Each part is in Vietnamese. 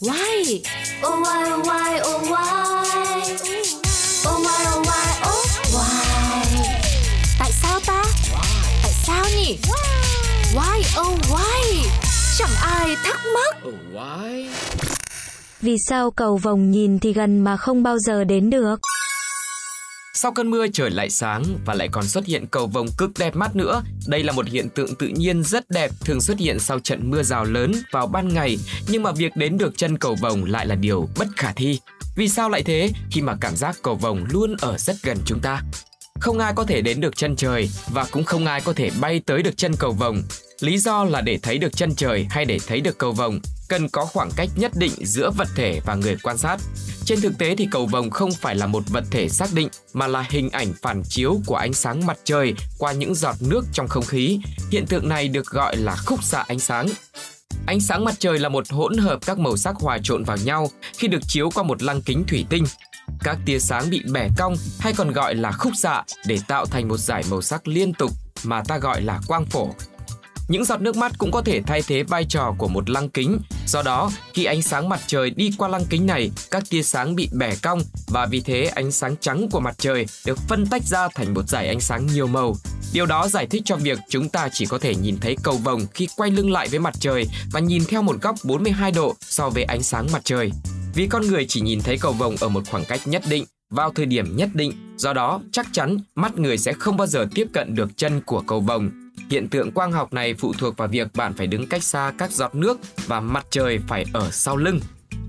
Why? Oh why oh why oh why Oh why oh why oh why Tại sao ta? Tại sao nhỉ? Why oh why? Chẳng ai thắc mắc. Oh, why? Vì sao cầu vồng nhìn thì gần mà không bao giờ đến được? Sau cơn mưa trời lại sáng và lại còn xuất hiện cầu vồng cực đẹp mắt nữa. Đây là một hiện tượng tự nhiên rất đẹp thường xuất hiện sau trận mưa rào lớn vào ban ngày, nhưng mà việc đến được chân cầu vồng lại là điều bất khả thi. Vì sao lại thế? Khi mà cảm giác cầu vồng luôn ở rất gần chúng ta. Không ai có thể đến được chân trời và cũng không ai có thể bay tới được chân cầu vồng. Lý do là để thấy được chân trời hay để thấy được cầu vồng, cần có khoảng cách nhất định giữa vật thể và người quan sát. Trên thực tế thì cầu vồng không phải là một vật thể xác định, mà là hình ảnh phản chiếu của ánh sáng mặt trời qua những giọt nước trong không khí. Hiện tượng này được gọi là khúc xạ ánh sáng. Ánh sáng mặt trời là một hỗn hợp các màu sắc hòa trộn vào nhau khi được chiếu qua một lăng kính thủy tinh. Các tia sáng bị bẻ cong hay còn gọi là khúc xạ để tạo thành một dải màu sắc liên tục mà ta gọi là quang phổ. Những giọt nước mắt cũng có thể thay thế vai trò của một lăng kính. Do đó, khi ánh sáng mặt trời đi qua lăng kính này, các tia sáng bị bẻ cong và vì thế ánh sáng trắng của mặt trời được phân tách ra thành một dải ánh sáng nhiều màu. Điều đó giải thích cho việc chúng ta chỉ có thể nhìn thấy cầu vồng khi quay lưng lại với mặt trời và nhìn theo một góc 42 độ so với ánh sáng mặt trời. Vì con người chỉ nhìn thấy cầu vồng ở một khoảng cách nhất định vào thời điểm nhất định, do đó chắc chắn mắt người sẽ không bao giờ tiếp cận được chân của cầu vồng. Hiện tượng quang học này phụ thuộc vào việc bạn phải đứng cách xa các giọt nước và mặt trời phải ở sau lưng.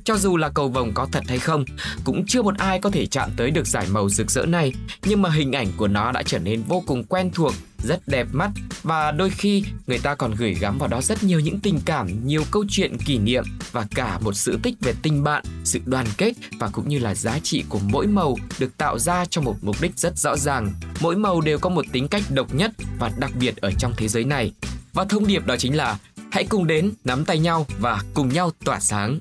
Cho dù là cầu vồng có thật hay không, cũng chưa một ai có thể chạm tới được giải màu rực rỡ này, nhưng mà hình ảnh của nó đã trở nên vô cùng quen thuộc, rất đẹp mắt và đôi khi người ta còn gửi gắm vào đó rất nhiều những tình cảm, nhiều câu chuyện kỷ niệm và cả một sự tích về tình bạn, sự đoàn kết và cũng như là giá trị của mỗi màu được tạo ra cho một mục đích rất rõ ràng. Mỗi màu đều có một tính cách độc nhất và đặc biệt ở trong thế giới này. Và thông điệp đó chính là hãy cùng đến nắm tay nhau và cùng nhau tỏa sáng.